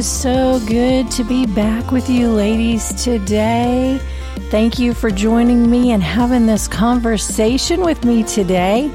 is so good to be back with you, ladies, today. Thank you for joining me and having this conversation with me today.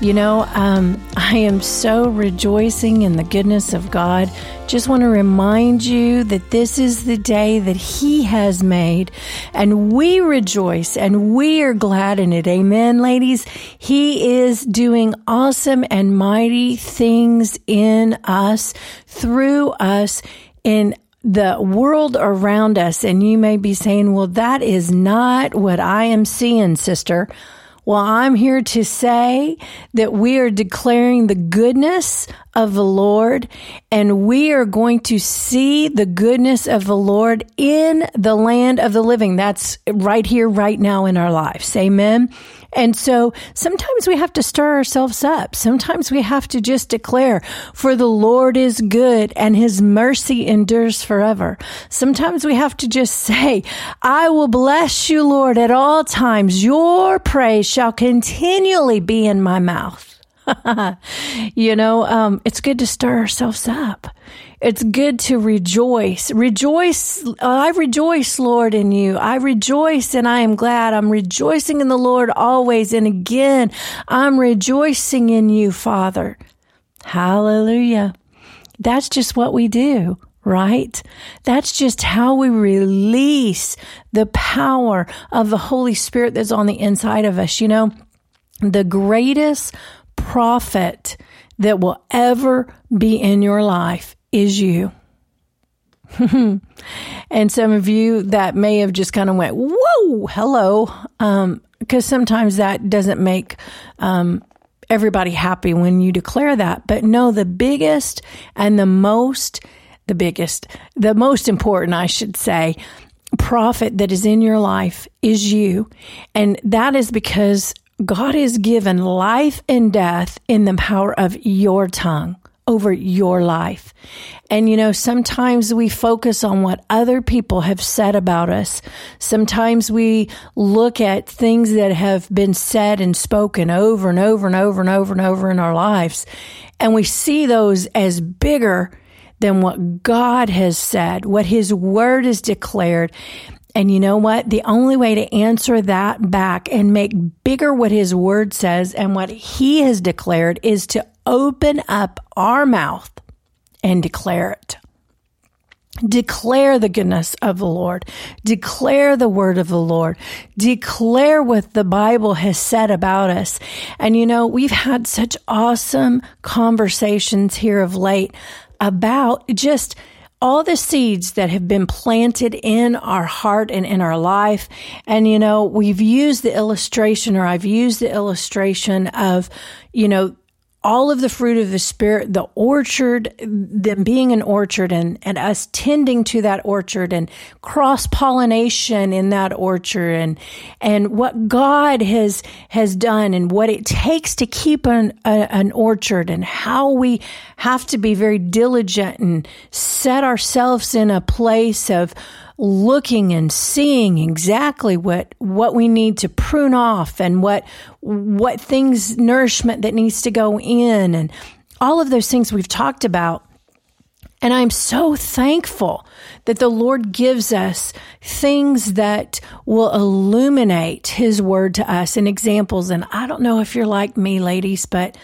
You know, um, I am so rejoicing in the goodness of God. Just want to remind you that this is the day that He has made, and we rejoice and we are glad in it. Amen, ladies. He is doing awesome and mighty things in us, through us, in the world around us. And you may be saying, well, that is not what I am seeing, sister. Well, I'm here to say that we are declaring the goodness of the Lord and we are going to see the goodness of the Lord in the land of the living. That's right here, right now in our lives. Amen. And so sometimes we have to stir ourselves up. Sometimes we have to just declare, for the Lord is good and his mercy endures forever. Sometimes we have to just say, I will bless you, Lord, at all times. Your praise shall continually be in my mouth. you know, um, it's good to stir ourselves up. It's good to rejoice. Rejoice. I rejoice, Lord, in you. I rejoice and I am glad. I'm rejoicing in the Lord always. And again, I'm rejoicing in you, Father. Hallelujah. That's just what we do right? That's just how we release the power of the Holy Spirit that's on the inside of us. You know, the greatest prophet that will ever be in your life is you. and some of you that may have just kind of went, whoa, hello. Um, because sometimes that doesn't make, um, everybody happy when you declare that. But no, the biggest and the most, the biggest, the most important, I should say, prophet that is in your life is you. And that is because God has given life and death in the power of your tongue over your life. And you know, sometimes we focus on what other people have said about us. Sometimes we look at things that have been said and spoken over and over and over and over and over in our lives. And we see those as bigger than what God has said, what his word has declared. And you know what? The only way to answer that back and make bigger what his word says and what he has declared is to open up our mouth and declare it. Declare the goodness of the Lord. Declare the word of the Lord. Declare what the Bible has said about us. And you know, we've had such awesome conversations here of late about just all the seeds that have been planted in our heart and in our life. And, you know, we've used the illustration or I've used the illustration of, you know, all of the fruit of the spirit, the orchard, them being an orchard and, and us tending to that orchard and cross pollination in that orchard and, and what God has, has done and what it takes to keep an, a, an orchard and how we have to be very diligent and set ourselves in a place of, looking and seeing exactly what what we need to prune off and what what things nourishment that needs to go in and all of those things we've talked about and I'm so thankful that the Lord gives us things that will illuminate His word to us and examples. And I don't know if you're like me, ladies, but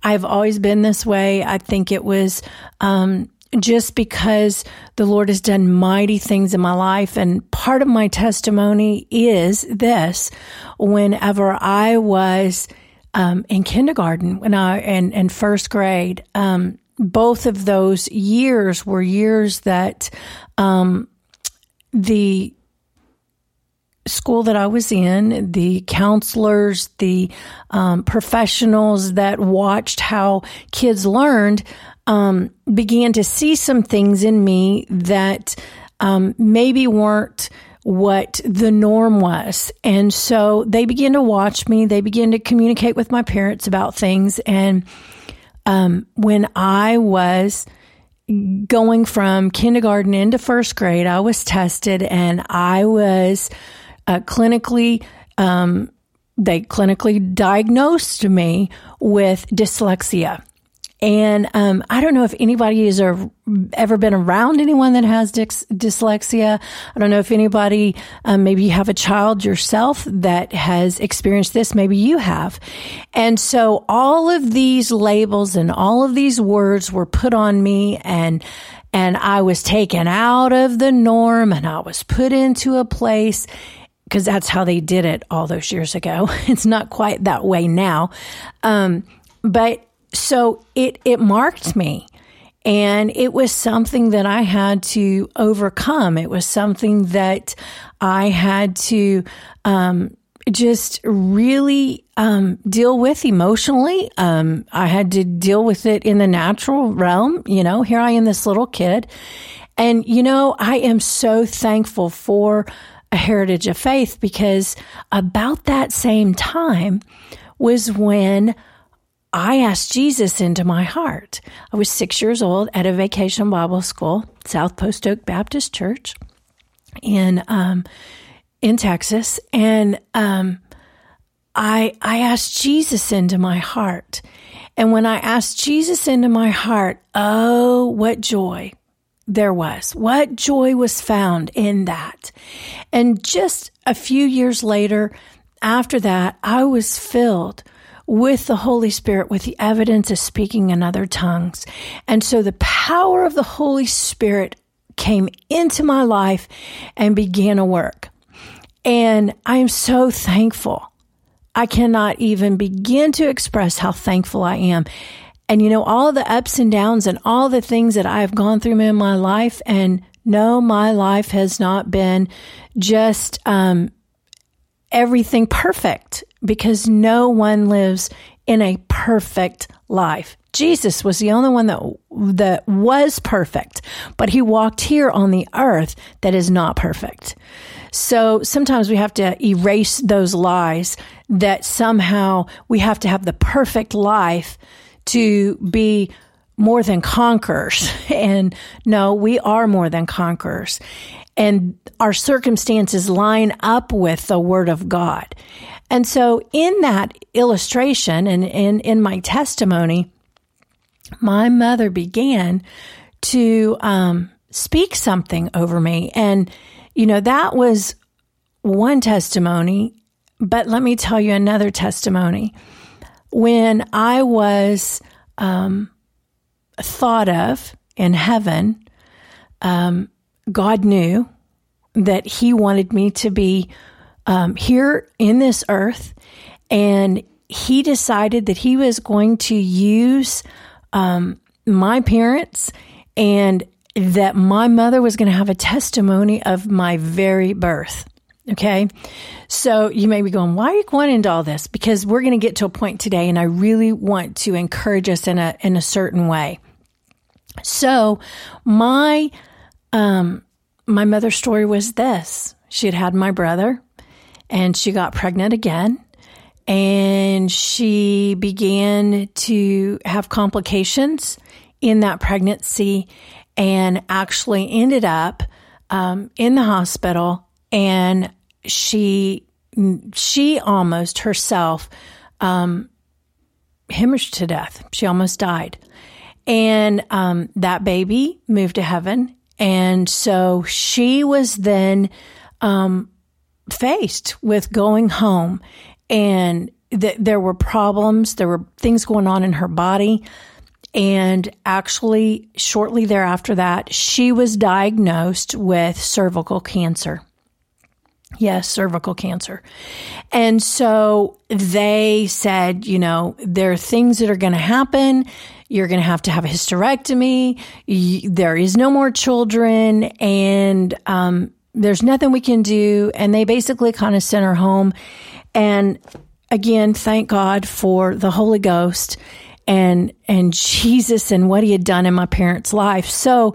I've always been this way. I think it was, um, just because the Lord has done mighty things in my life. And part of my testimony is this whenever I was um, in kindergarten when I and, and first grade, um, both of those years were years that um, the school that I was in, the counselors, the um, professionals that watched how kids learned, um, began to see some things in me that um, maybe weren't what the norm was. And so they began to watch me. They began to communicate with my parents about things. And um, when I was going from kindergarten into first grade, I was tested and I was uh, clinically, um, they clinically diagnosed me with dyslexia. And um, I don't know if anybody has ever been around anyone that has dys- dyslexia. I don't know if anybody, um, maybe you have a child yourself that has experienced this. Maybe you have. And so all of these labels and all of these words were put on me and and I was taken out of the norm and I was put into a place because that's how they did it all those years ago. It's not quite that way now. Um, but so it, it marked me. And it was something that I had to overcome. It was something that I had to um, just really um, deal with emotionally. Um, I had to deal with it in the natural realm. You know, here I am, this little kid. And, you know, I am so thankful for a heritage of faith because about that same time was when I asked Jesus into my heart. I was six years old at a vacation Bible school, South Post Oak Baptist Church in um, in Texas, and um, I I asked Jesus into my heart. And when I asked Jesus into my heart, oh, what joy there was! What joy was found in that! And just a few years later, after that, I was filled with the Holy Spirit, with the evidence of speaking in other tongues. And so the power of the Holy Spirit came into my life and began a work. And I am so thankful. I cannot even begin to express how thankful I am. And you know, all the ups and downs and all the things that I've gone through in my life. And no, my life has not been just um, everything perfect because no one lives in a perfect life. Jesus was the only one that that was perfect, but he walked here on the earth that is not perfect. So sometimes we have to erase those lies that somehow we have to have the perfect life to be more than conquerors. And no, we are more than conquerors. And our circumstances line up with the word of God. And so in that illustration and in, in my testimony, my mother began to um, speak something over me. And, you know, that was one testimony. But let me tell you another testimony. When I was um, thought of in heaven, um, God knew that He wanted me to be um, here in this earth, and He decided that He was going to use um, my parents and that my mother was going to have a testimony of my very birth. Okay. So you may be going, why are you going into all this? Because we're going to get to a point today and I really want to encourage us in a, in a certain way. So my, um, my mother's story was this. She had had my brother and she got pregnant again. And she began to have complications in that pregnancy and actually ended up um, in the hospital. And she she almost herself um, hemorrhaged to death. She almost died. And um, that baby moved to heaven. And so she was then um, faced with going home and th- there were problems, there were things going on in her body. And actually, shortly thereafter that, she was diagnosed with cervical cancer. Yes, cervical cancer. And so they said, you know, there are things that are going to happen. You're going to have to have a hysterectomy. There is no more children. And um, there's nothing we can do. And they basically kind of sent her home. And again, thank God for the Holy Ghost and and Jesus and what he had done in my parents' life. So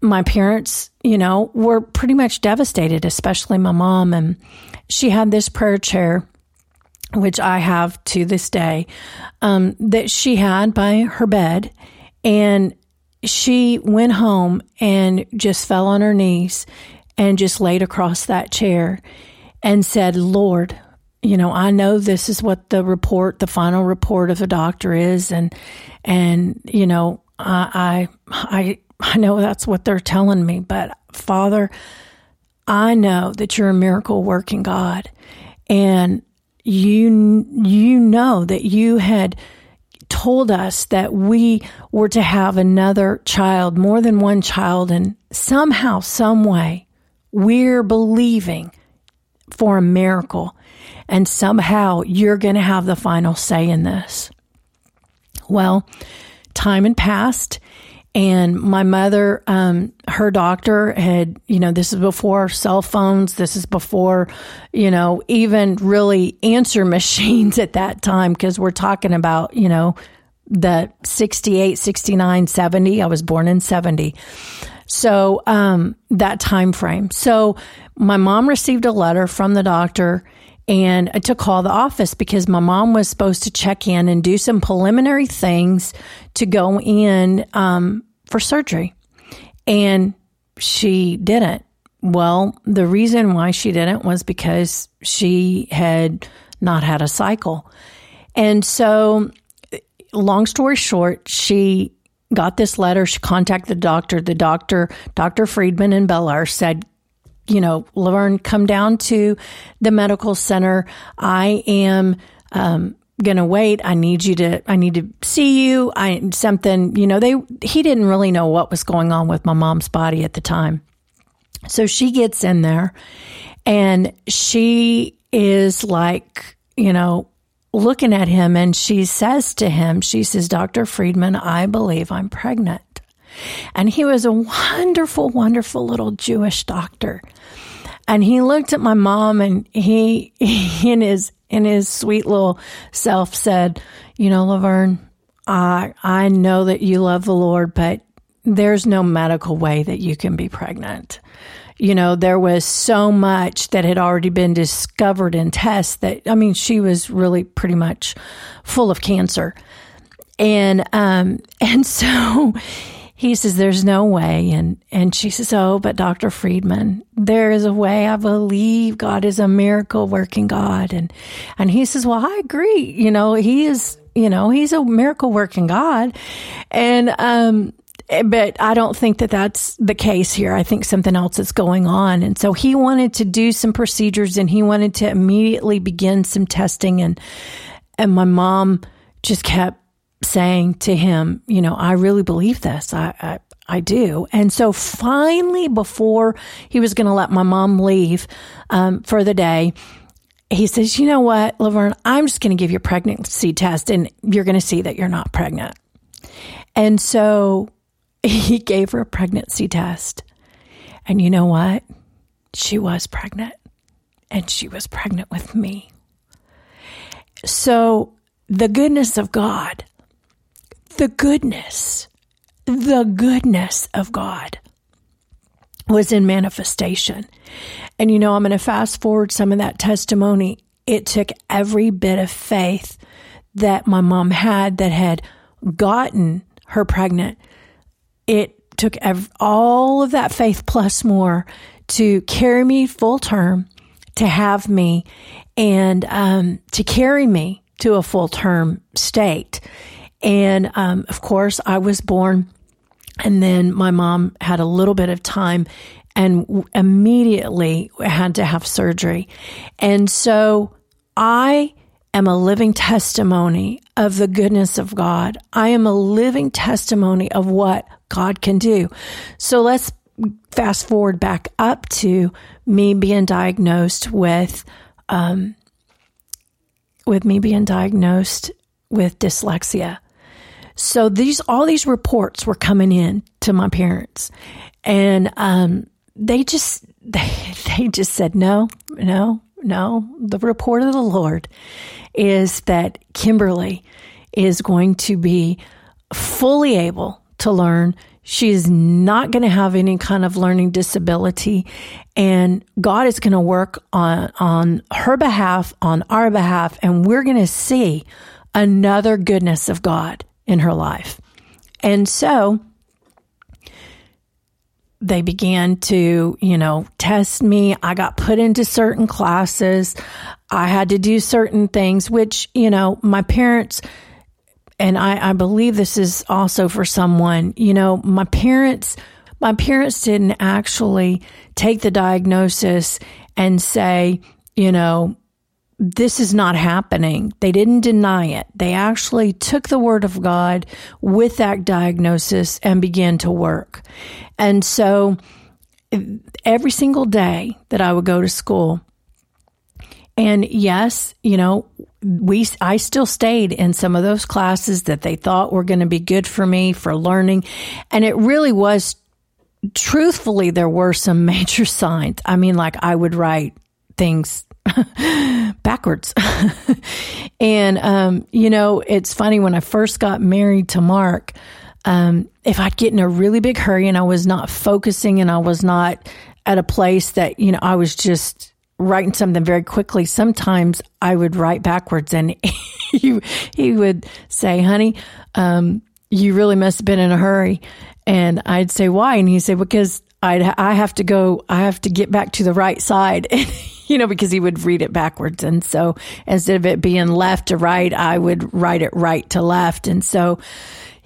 my parents, you know, were pretty much devastated, especially my mom and she had this prayer chair which I have to this day, um, that she had by her bed. And she went home and just fell on her knees and just laid across that chair and said, Lord, you know, I know this is what the report, the final report of the doctor is, and and you know, I I I know that's what they're telling me, but Father, I know that you're a miracle working God, and you you know that you had told us that we were to have another child, more than one child, and somehow, some way, we're believing for a miracle and somehow you're going to have the final say in this. Well, time had passed and my mother um, her doctor had you know this is before cell phones this is before you know even really answer machines at that time because we're talking about you know the 68 69 70 i was born in 70 so um, that time frame so my mom received a letter from the doctor and to call the office because my mom was supposed to check in and do some preliminary things to go in um, for surgery. And she didn't. Well, the reason why she didn't was because she had not had a cycle. And so, long story short, she got this letter. She contacted the doctor. The doctor, Dr. Friedman in Bel said, you know, Laverne, come down to the medical center. I am um, gonna wait. I need you to. I need to see you. I something. You know, they. He didn't really know what was going on with my mom's body at the time. So she gets in there, and she is like, you know, looking at him, and she says to him, she says, "Doctor Friedman, I believe I'm pregnant." And he was a wonderful, wonderful little Jewish doctor. And he looked at my mom and he, he in his, in his sweet little self said, you know, Laverne, I, I know that you love the Lord, but there's no medical way that you can be pregnant. You know, there was so much that had already been discovered in tests that, I mean, she was really pretty much full of cancer. And, um, and so he says there's no way. And and she says oh but dr friedman there is a way. I believe god is a miracle working god. And and he says well i agree. You know he is you know he's a miracle working god. And um but I don't think that that's the case here. I think something else is going on. And so he wanted to do some procedures and he wanted to immediately begin some testing and and my mom just kept saying to him, you know, I really believe this. I, I, I do. And so finally, before he was going to let my mom leave um, for the day, he says, you know what, Laverne, I'm just going to give you a pregnancy test and you're going to see that you're not pregnant. And so he gave her a pregnancy test. And you know what? She was pregnant and she was pregnant with me. So the goodness of God the goodness, the goodness of God was in manifestation. And you know, I'm going to fast forward some of that testimony. It took every bit of faith that my mom had that had gotten her pregnant. It took ev- all of that faith plus more to carry me full term, to have me, and um, to carry me to a full term state. And um, of course, I was born, and then my mom had a little bit of time and immediately had to have surgery. And so I am a living testimony of the goodness of God. I am a living testimony of what God can do. So let's fast forward back up to me being diagnosed with um, with me being diagnosed with dyslexia. So these, all these reports were coming in to my parents and, um, they just, they, they just said, no, no, no. The report of the Lord is that Kimberly is going to be fully able to learn. She is not going to have any kind of learning disability and God is going to work on, on her behalf, on our behalf, and we're going to see another goodness of God in her life. And so they began to, you know, test me. I got put into certain classes. I had to do certain things, which, you know, my parents, and I, I believe this is also for someone, you know, my parents, my parents didn't actually take the diagnosis and say, you know, this is not happening. They didn't deny it. They actually took the word of God with that diagnosis and began to work. And so every single day that I would go to school, and yes, you know, we I still stayed in some of those classes that they thought were going to be good for me for learning, and it really was truthfully there were some major signs. I mean, like I would write things backwards. and, um, you know, it's funny when I first got married to Mark, um, if I'd get in a really big hurry and I was not focusing and I was not at a place that, you know, I was just writing something very quickly, sometimes I would write backwards and he, he would say, honey, um, you really must have been in a hurry. And I'd say, why? And he'd say, because I'd, I have to go, I have to get back to the right side. And you know, because he would read it backwards. And so instead of it being left to right, I would write it right to left. And so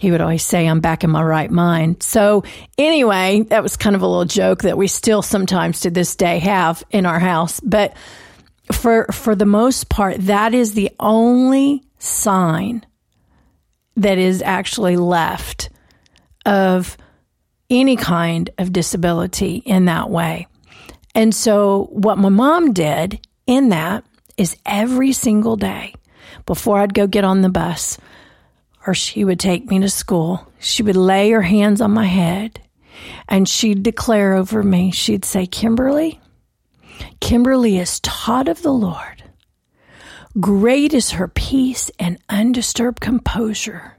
he would always say, I'm back in my right mind. So anyway, that was kind of a little joke that we still sometimes to this day have in our house. But for, for the most part, that is the only sign that is actually left of any kind of disability in that way. And so, what my mom did in that is every single day before I'd go get on the bus, or she would take me to school, she would lay her hands on my head and she'd declare over me, she'd say, Kimberly, Kimberly is taught of the Lord. Great is her peace and undisturbed composure.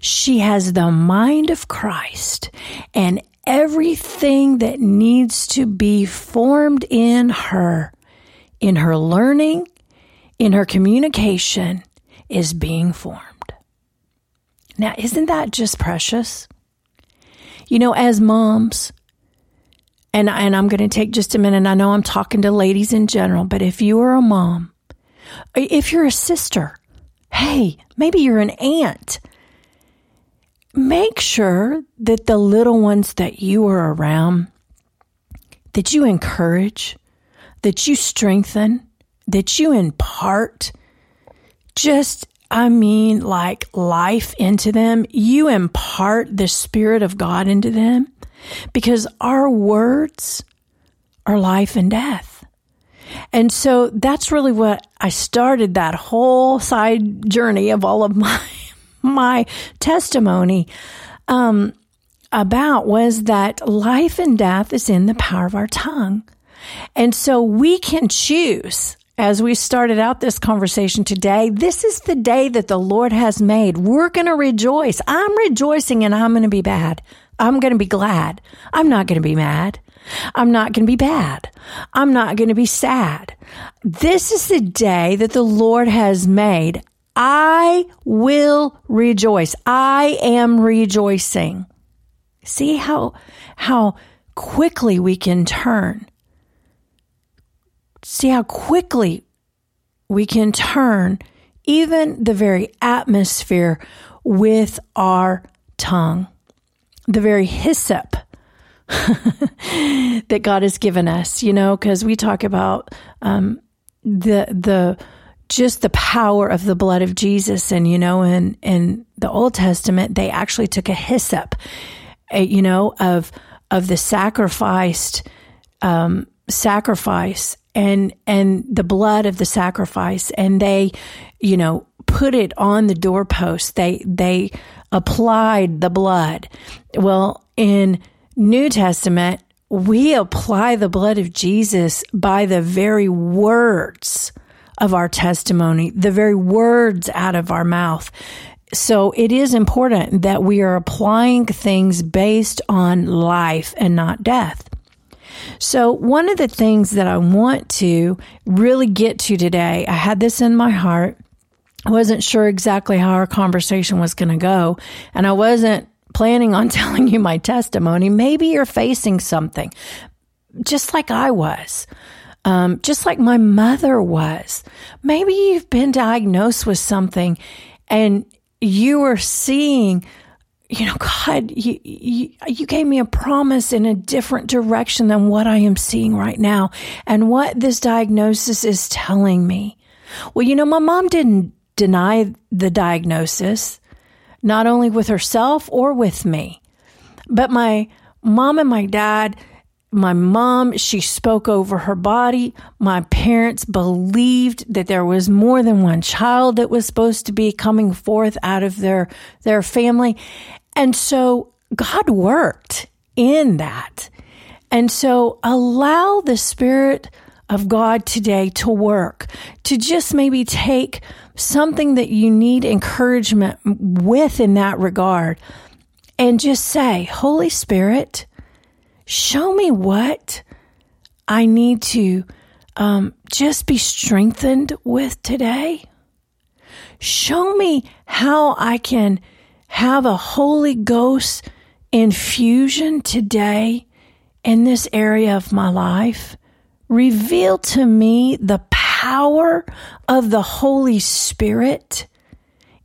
She has the mind of Christ, and everything that needs to be formed in her, in her learning, in her communication, is being formed. Now, isn't that just precious? You know, as moms, and, and I'm going to take just a minute. I know I'm talking to ladies in general, but if you are a mom, if you're a sister, hey, maybe you're an aunt, make sure that the little ones that you are around, that you encourage, that you strengthen, that you impart just, I mean, like life into them. You impart the Spirit of God into them because our words are life and death. And so that's really what I started that whole side journey of all of my my testimony um, about was that life and death is in the power of our tongue. And so we can choose as we started out this conversation today, this is the day that the Lord has made. We're going to rejoice. I'm rejoicing and I'm going to be bad. I'm going to be glad. I'm not going to be mad. I'm not going to be bad. I'm not going to be sad. This is the day that the Lord has made. I will rejoice. I am rejoicing. See how, how quickly we can turn. See how quickly we can turn even the very atmosphere with our tongue, the very hyssop that God has given us, you know, because we talk about um, the, the, just the power of the blood of Jesus. And, you know, in, in the Old Testament, they actually took a hyssop, you know, of, of the sacrificed, um, sacrifice and, and the blood of the sacrifice. And they, you know, put it on the doorpost. They, they applied the blood. Well, in New Testament, we apply the blood of Jesus by the very words of our testimony, the very words out of our mouth. So it is important that we are applying things based on life and not death. So, one of the things that I want to really get to today, I had this in my heart. I wasn't sure exactly how our conversation was going to go, and I wasn't planning on telling you my testimony. Maybe you're facing something just like I was. Um, just like my mother was. Maybe you've been diagnosed with something and you are seeing, you know, God, you, you, you gave me a promise in a different direction than what I am seeing right now and what this diagnosis is telling me. Well, you know, my mom didn't deny the diagnosis, not only with herself or with me, but my mom and my dad my mom, she spoke over her body. My parents believed that there was more than one child that was supposed to be coming forth out of their, their family. And so God worked in that. And so allow the Spirit of God today to work, to just maybe take something that you need encouragement with in that regard and just say, Holy Spirit, show me what I need to um, just be strengthened with today. Show me how I can have a Holy Ghost infusion today in this area of my life. Reveal to me the power of the Holy Spirit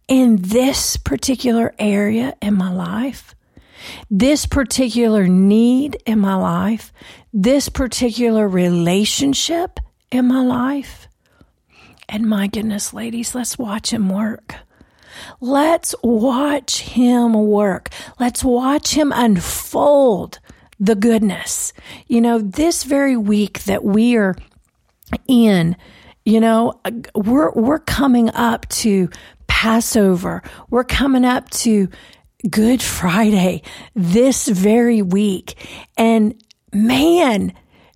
in this particular area in my life this particular need in my life, this particular relationship in my life. And my goodness, ladies, let's watch him work. Let's watch him work. Let's watch him unfold the goodness. You know, this very week that we are in, you know, we're we're coming up to Passover. We're coming up to Good Friday this very week. And man,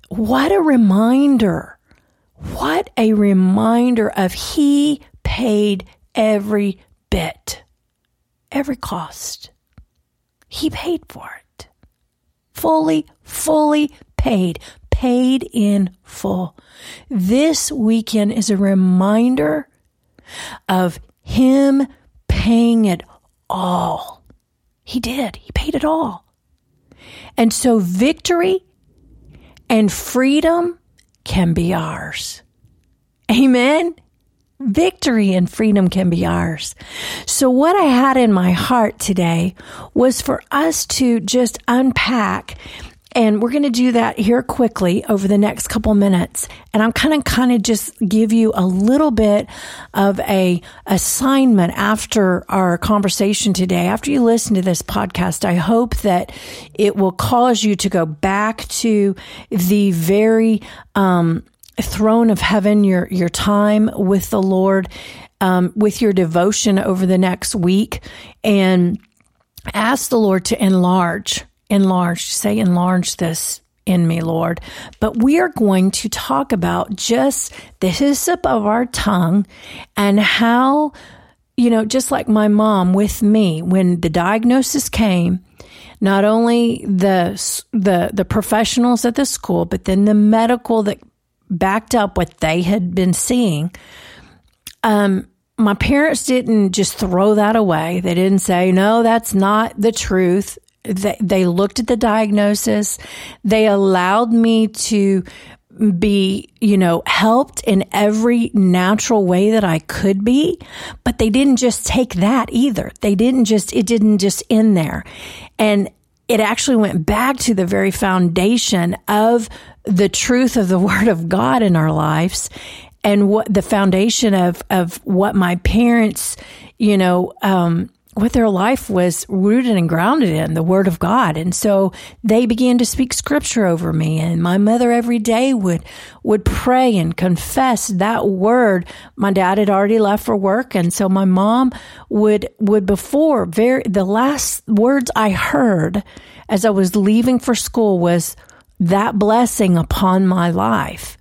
what a reminder. What a reminder of He paid every bit, every cost. He paid for it. Fully, fully paid, paid in full. This weekend is a reminder of Him paying it all he did. He paid it all. And so victory and freedom can be ours. Amen. Victory and freedom can be ours. So, what I had in my heart today was for us to just unpack and we're going to do that here quickly over the next couple minutes. And I'm kind of, kind of just give you a little bit of a assignment after our conversation today. After you listen to this podcast, I hope that it will cause you to go back to the very, um, throne of heaven, your, your time with the Lord, um, with your devotion over the next week and ask the Lord to enlarge enlarge, say enlarge this in me, Lord. But we are going to talk about just the hyssop of our tongue and how, you know, just like my mom with me, when the diagnosis came, not only the the the professionals at the school, but then the medical that backed up what they had been seeing. Um, my parents didn't just throw that away. They didn't say, no, that's not the truth they, they looked at the diagnosis. They allowed me to be, you know, helped in every natural way that I could be. But they didn't just take that either. They didn't just, it didn't just end there. And it actually went back to the very foundation of the truth of the word of God in our lives and what the foundation of, of what my parents, you know, um, what their life was rooted and grounded in the word of God. And so they began to speak scripture over me and my mother every day would, would pray and confess that word. My dad had already left for work. And so my mom would, would before very, the last words I heard as I was leaving for school was that blessing upon my life.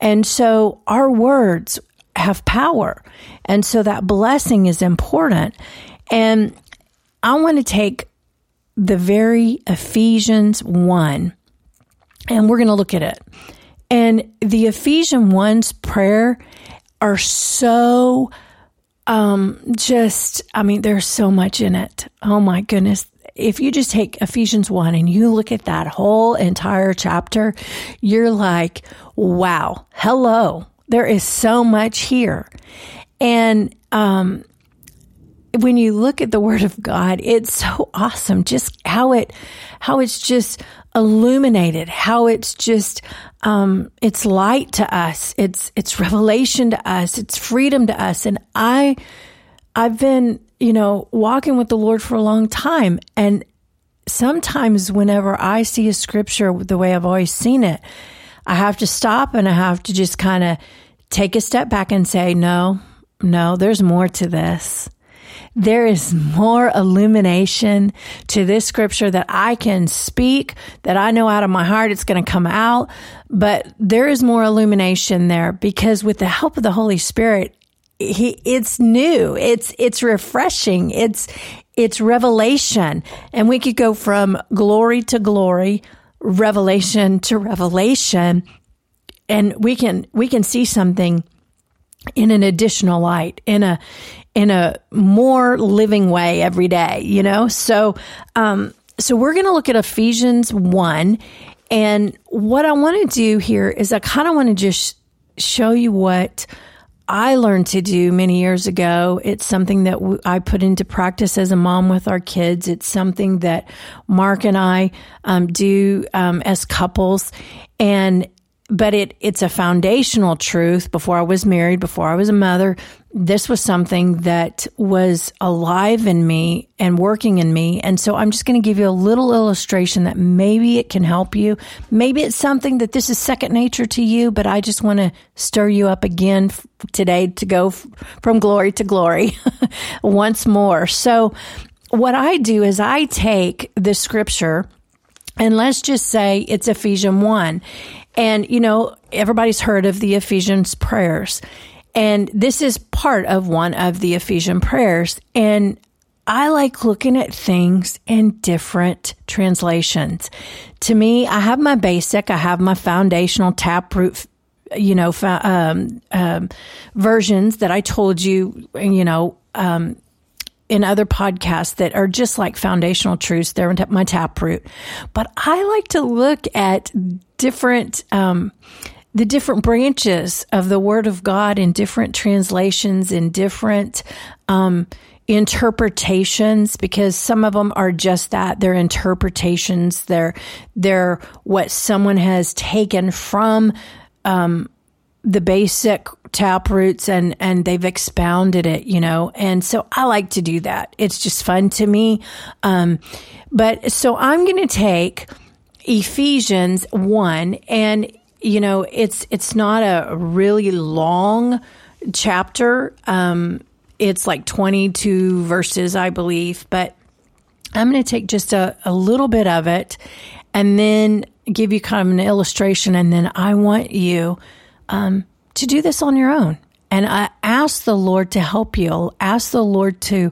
And so our words have power. And so that blessing is important. And I want to take the very Ephesians 1 and we're going to look at it. And the Ephesians 1's prayer are so um just I mean there's so much in it. Oh my goodness. if you just take Ephesians 1 and you look at that whole entire chapter, you're like, wow, hello. There is so much here. And, um, when you look at the word of God, it's so awesome just how it, how it's just illuminated, how it's just, um, it's light to us. It's, it's revelation to us. It's freedom to us. And I, I've been, you know, walking with the Lord for a long time. And sometimes whenever I see a scripture the way I've always seen it, I have to stop and I have to just kind of take a step back and say, no, no, there's more to this. There is more illumination to this scripture that I can speak, that I know out of my heart it's going to come out. But there is more illumination there because with the help of the Holy Spirit, he, it's new. It's, it's refreshing. It's, it's revelation. And we could go from glory to glory, revelation to revelation. And we can, we can see something in an additional light, in a, in a more living way every day, you know? So, um, so we're going to look at Ephesians 1. And what I want to do here is I kind of want to just show you what I learned to do many years ago. It's something that I put into practice as a mom with our kids. It's something that Mark and I um, do um, as couples. And but it it's a foundational truth before I was married, before I was a mother, this was something that was alive in me and working in me. And so I'm just going to give you a little illustration that maybe it can help you. Maybe it's something that this is second nature to you, but I just want to stir you up again today to go from glory to glory once more. So what I do is I take the scripture and let's just say it's Ephesians 1. And, you know, everybody's heard of the Ephesians prayers. And this is part of one of the Ephesian prayers. And I like looking at things in different translations. To me, I have my basic, I have my foundational taproot, you know, um, um, versions that I told you, you know, um, in other podcasts that are just like foundational truths. They're my taproot. But I like to look at different, um, the different branches of the Word of God in different translations, in different um, interpretations, because some of them are just that they're interpretations. They're they're what someone has taken from um, the basic tap roots and and they've expounded it, you know. And so I like to do that. It's just fun to me. Um, but so I'm going to take Ephesians one and you know, it's it's not a really long chapter. Um, it's like 22 verses, I believe, but I'm going to take just a, a little bit of it and then give you kind of an illustration. And then I want you um, to do this on your own. And I ask the Lord to help you, ask the Lord to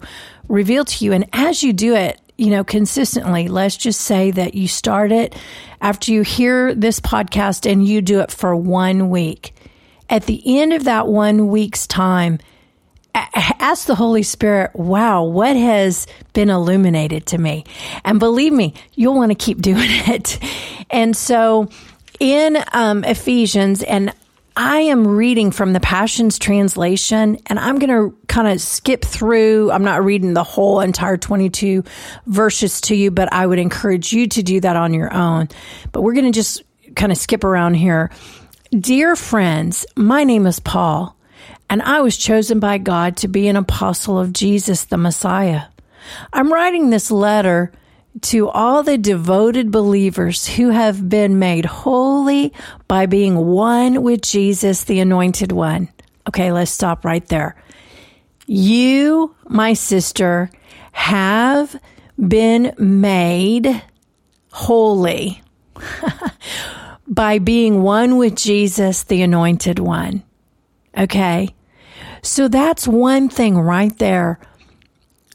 reveal to you. And as you do it, you know, consistently, let's just say that you start it after you hear this podcast and you do it for one week. At the end of that one week's time, ask the Holy Spirit, wow, what has been illuminated to me? And believe me, you'll want to keep doing it. And so in um, Ephesians, and I am reading from the Passions Translation and I'm going to kind of skip through. I'm not reading the whole entire 22 verses to you, but I would encourage you to do that on your own. But we're going to just kind of skip around here. Dear friends, my name is Paul, and I was chosen by God to be an apostle of Jesus the Messiah. I'm writing this letter to all the devoted believers who have been made holy by being one with Jesus, the anointed one. Okay, let's stop right there. You, my sister, have been made holy by being one with Jesus, the anointed one. Okay. So that's one thing right there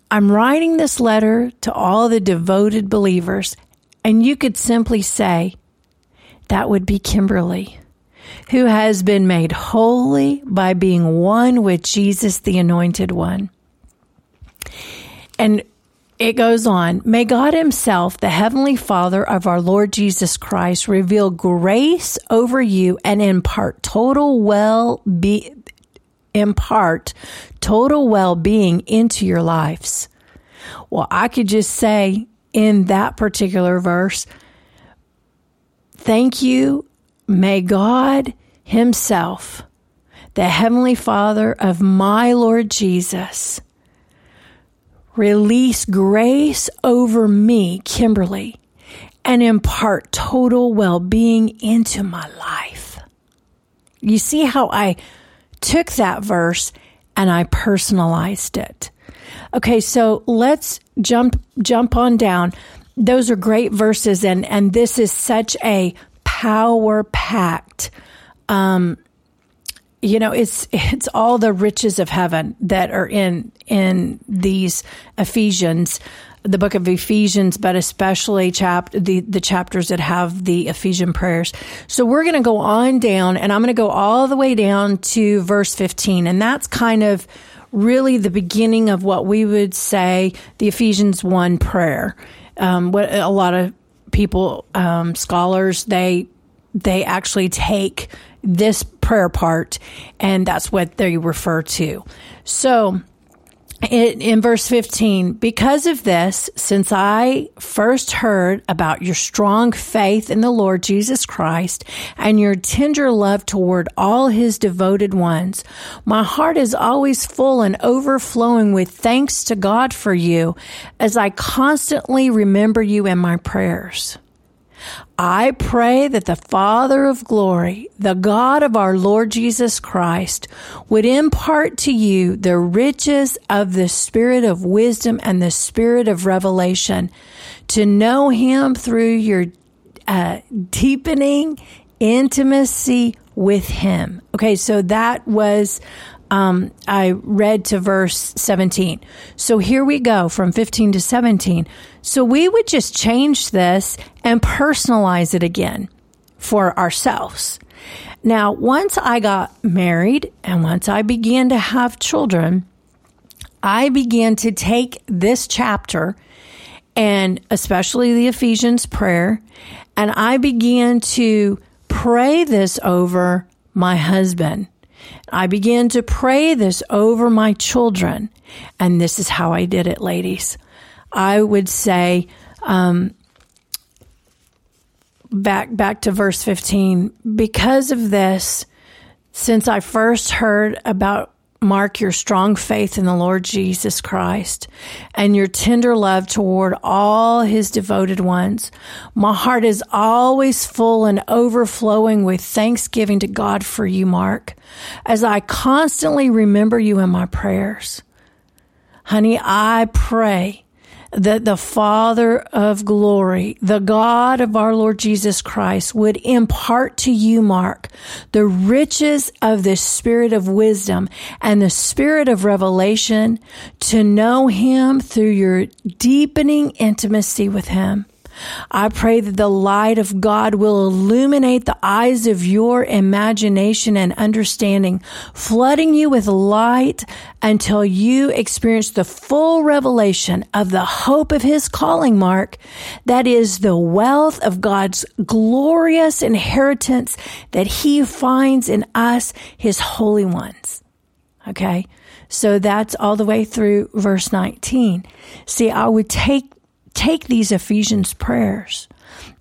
I'm writing this letter to all the devoted believers, and you could simply say, that would be Kimberly, who has been made holy by being one with Jesus, the Anointed One. And it goes on. May God Himself, the Heavenly Father of our Lord Jesus Christ, reveal grace over you and impart total well be impart total well being into your lives. Well, I could just say in that particular verse, thank you. May God Himself, the Heavenly Father of my Lord Jesus, release grace over me, Kimberly, and impart total well being into my life. You see how I took that verse and I personalized it. Okay, so let's jump jump on down. Those are great verses and and this is such a power packed um you know it's it's all the riches of heaven that are in in these Ephesians the book of Ephesians, but especially chap- the, the chapters that have the Ephesian prayers. So we're going to go on down and I'm going to go all the way down to verse 15. And that's kind of really the beginning of what we would say the Ephesians 1 prayer. Um, what a lot of people, um, scholars, they, they actually take this prayer part and that's what they refer to. So, in, in, verse 15, because of this, since I first heard about your strong faith in the Lord Jesus Christ and your tender love toward all his devoted ones, my heart is always full and overflowing with thanks to God for you as I constantly remember you in my prayers. I pray that the Father of glory, the God of our Lord Jesus Christ, would impart to you the riches of the spirit of wisdom and the spirit of revelation to know him through your uh, deepening intimacy with him. Okay, so that was um, I read to verse 17. So here we go from 15 to 17. So we would just change this and personalize it again for ourselves. Now, once I got married and once I began to have children, I began to take this chapter and especially the Ephesians prayer, and I began to pray this over my husband I began to pray this over my children. And this is how I did it, ladies. I would say, um, back, back to verse 15, because of this, since I first heard about mark your strong faith in the Lord Jesus Christ and your tender love toward all his devoted ones. My heart is always full and overflowing with thanksgiving to God for you, Mark, as I constantly remember you in my prayers. Honey, I pray that the Father of glory, the God of our Lord Jesus Christ would impart to you, Mark, the riches of the spirit of wisdom and the spirit of revelation to know him through your deepening intimacy with him. I pray that the light of God will illuminate the eyes of your imagination and understanding, flooding you with light until you experience the full revelation of the hope of his calling mark. That is the wealth of God's glorious inheritance that he finds in us, his holy ones. Okay. So that's all the way through verse 19. See, I would take take these Ephesians prayers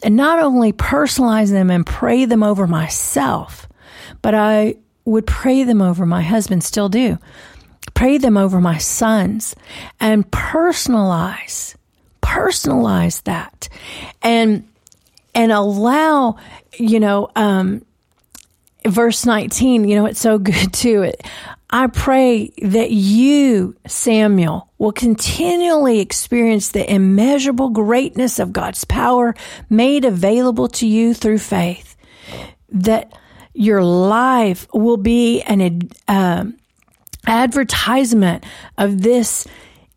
and not only personalize them and pray them over myself, but I would pray them over my husband, still do. Pray them over my sons and personalize, personalize that and, and allow, you know, um, verse 19, you know, it's so good too. It, I pray that you, Samuel, will continually experience the immeasurable greatness of God's power made available to you through faith. That your life will be an uh, advertisement of this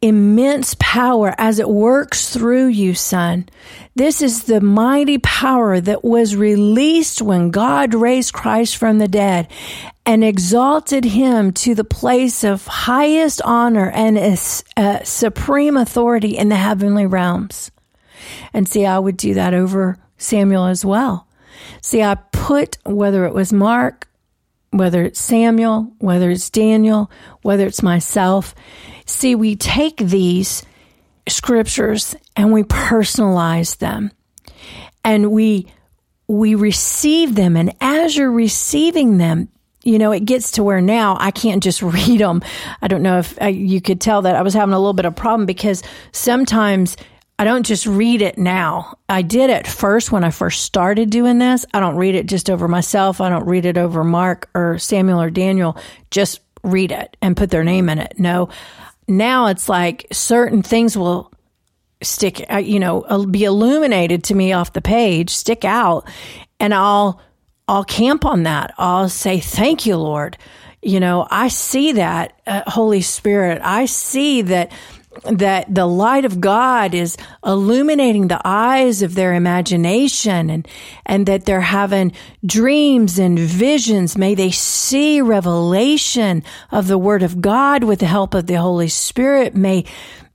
immense power as it works through you, son. This is the mighty power that was released when God raised Christ from the dead and exalted him to the place of highest honor and uh, supreme authority in the heavenly realms. And see, I would do that over Samuel as well. See, I put whether it was Mark, whether it's Samuel, whether it's Daniel, whether it's myself. See, we take these scriptures and we personalize them and we we receive them and as you're receiving them you know it gets to where now i can't just read them i don't know if I, uh, you could tell that i was having a little bit of problem because sometimes I don't just read it now. I did it first when I first started doing this. I don't read it just over myself. I don't read it over Mark or Samuel or Daniel. Just read it and put their name in it. No. Now it's like certain things will stick, uh, you know, be illuminated to me off the page, stick out, and I'll, I'll camp on that. I'll say, thank you, Lord. You know, I see that, uh, Holy Spirit. I see that that the light of God is illuminating the eyes of their imagination and, and that they're having dreams and visions. May they see revelation of the word of God with the help of the Holy Spirit. May,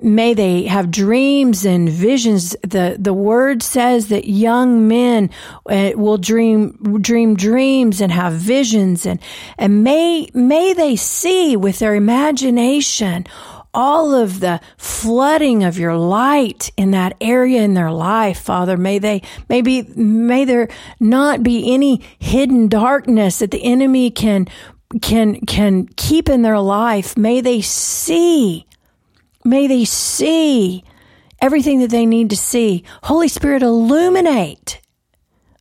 may they have dreams and visions. The, the word says that young men uh, will dream, dream dreams and have visions and, and may, may they see with their imagination all of the flooding of your light in that area in their life, Father. May they, maybe, may there not be any hidden darkness that the enemy can, can, can keep in their life. May they see, may they see everything that they need to see. Holy Spirit, illuminate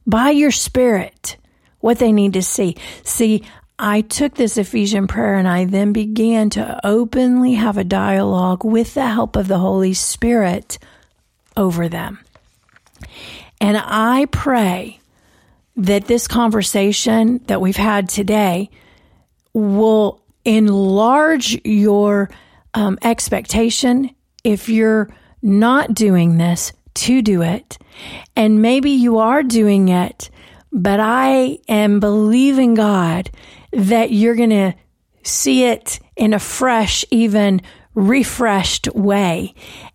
by your Spirit what they need to see. See, I took this Ephesian prayer and I then began to openly have a dialogue with the help of the Holy Spirit over them. And I pray that this conversation that we've had today will enlarge your um, expectation if you're not doing this to do it. And maybe you are doing it, but I am believing God that you're going to see it in a fresh, even refreshed way,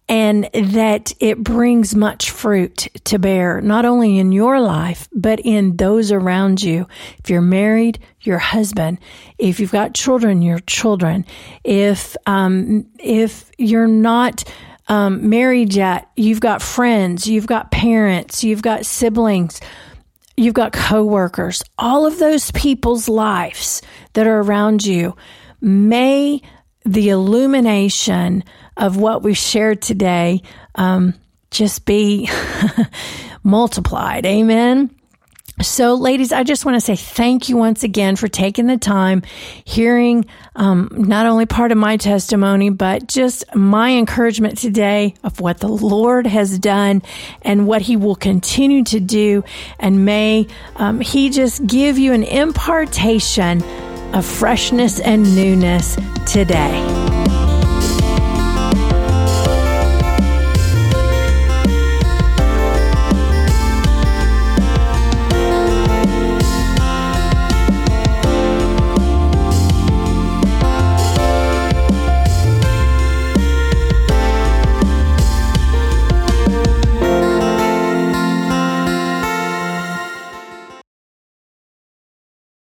and that it brings much fruit to bear, not only in your life, but in those around you. If you're married, your husband. If you've got children, your children. If, um, if you're not, um, married yet, you've got friends, you've got parents, you've got siblings you've got coworkers, all of those people's lives that are around you. May the illumination of what we've shared today um, just be multiplied. Amen. So, ladies, I just want to say thank you once again for taking the time, hearing um, not only part of my testimony, but just my encouragement today of what the Lord has done and what He will continue to do. And may um, He just give you an impartation of freshness and newness today.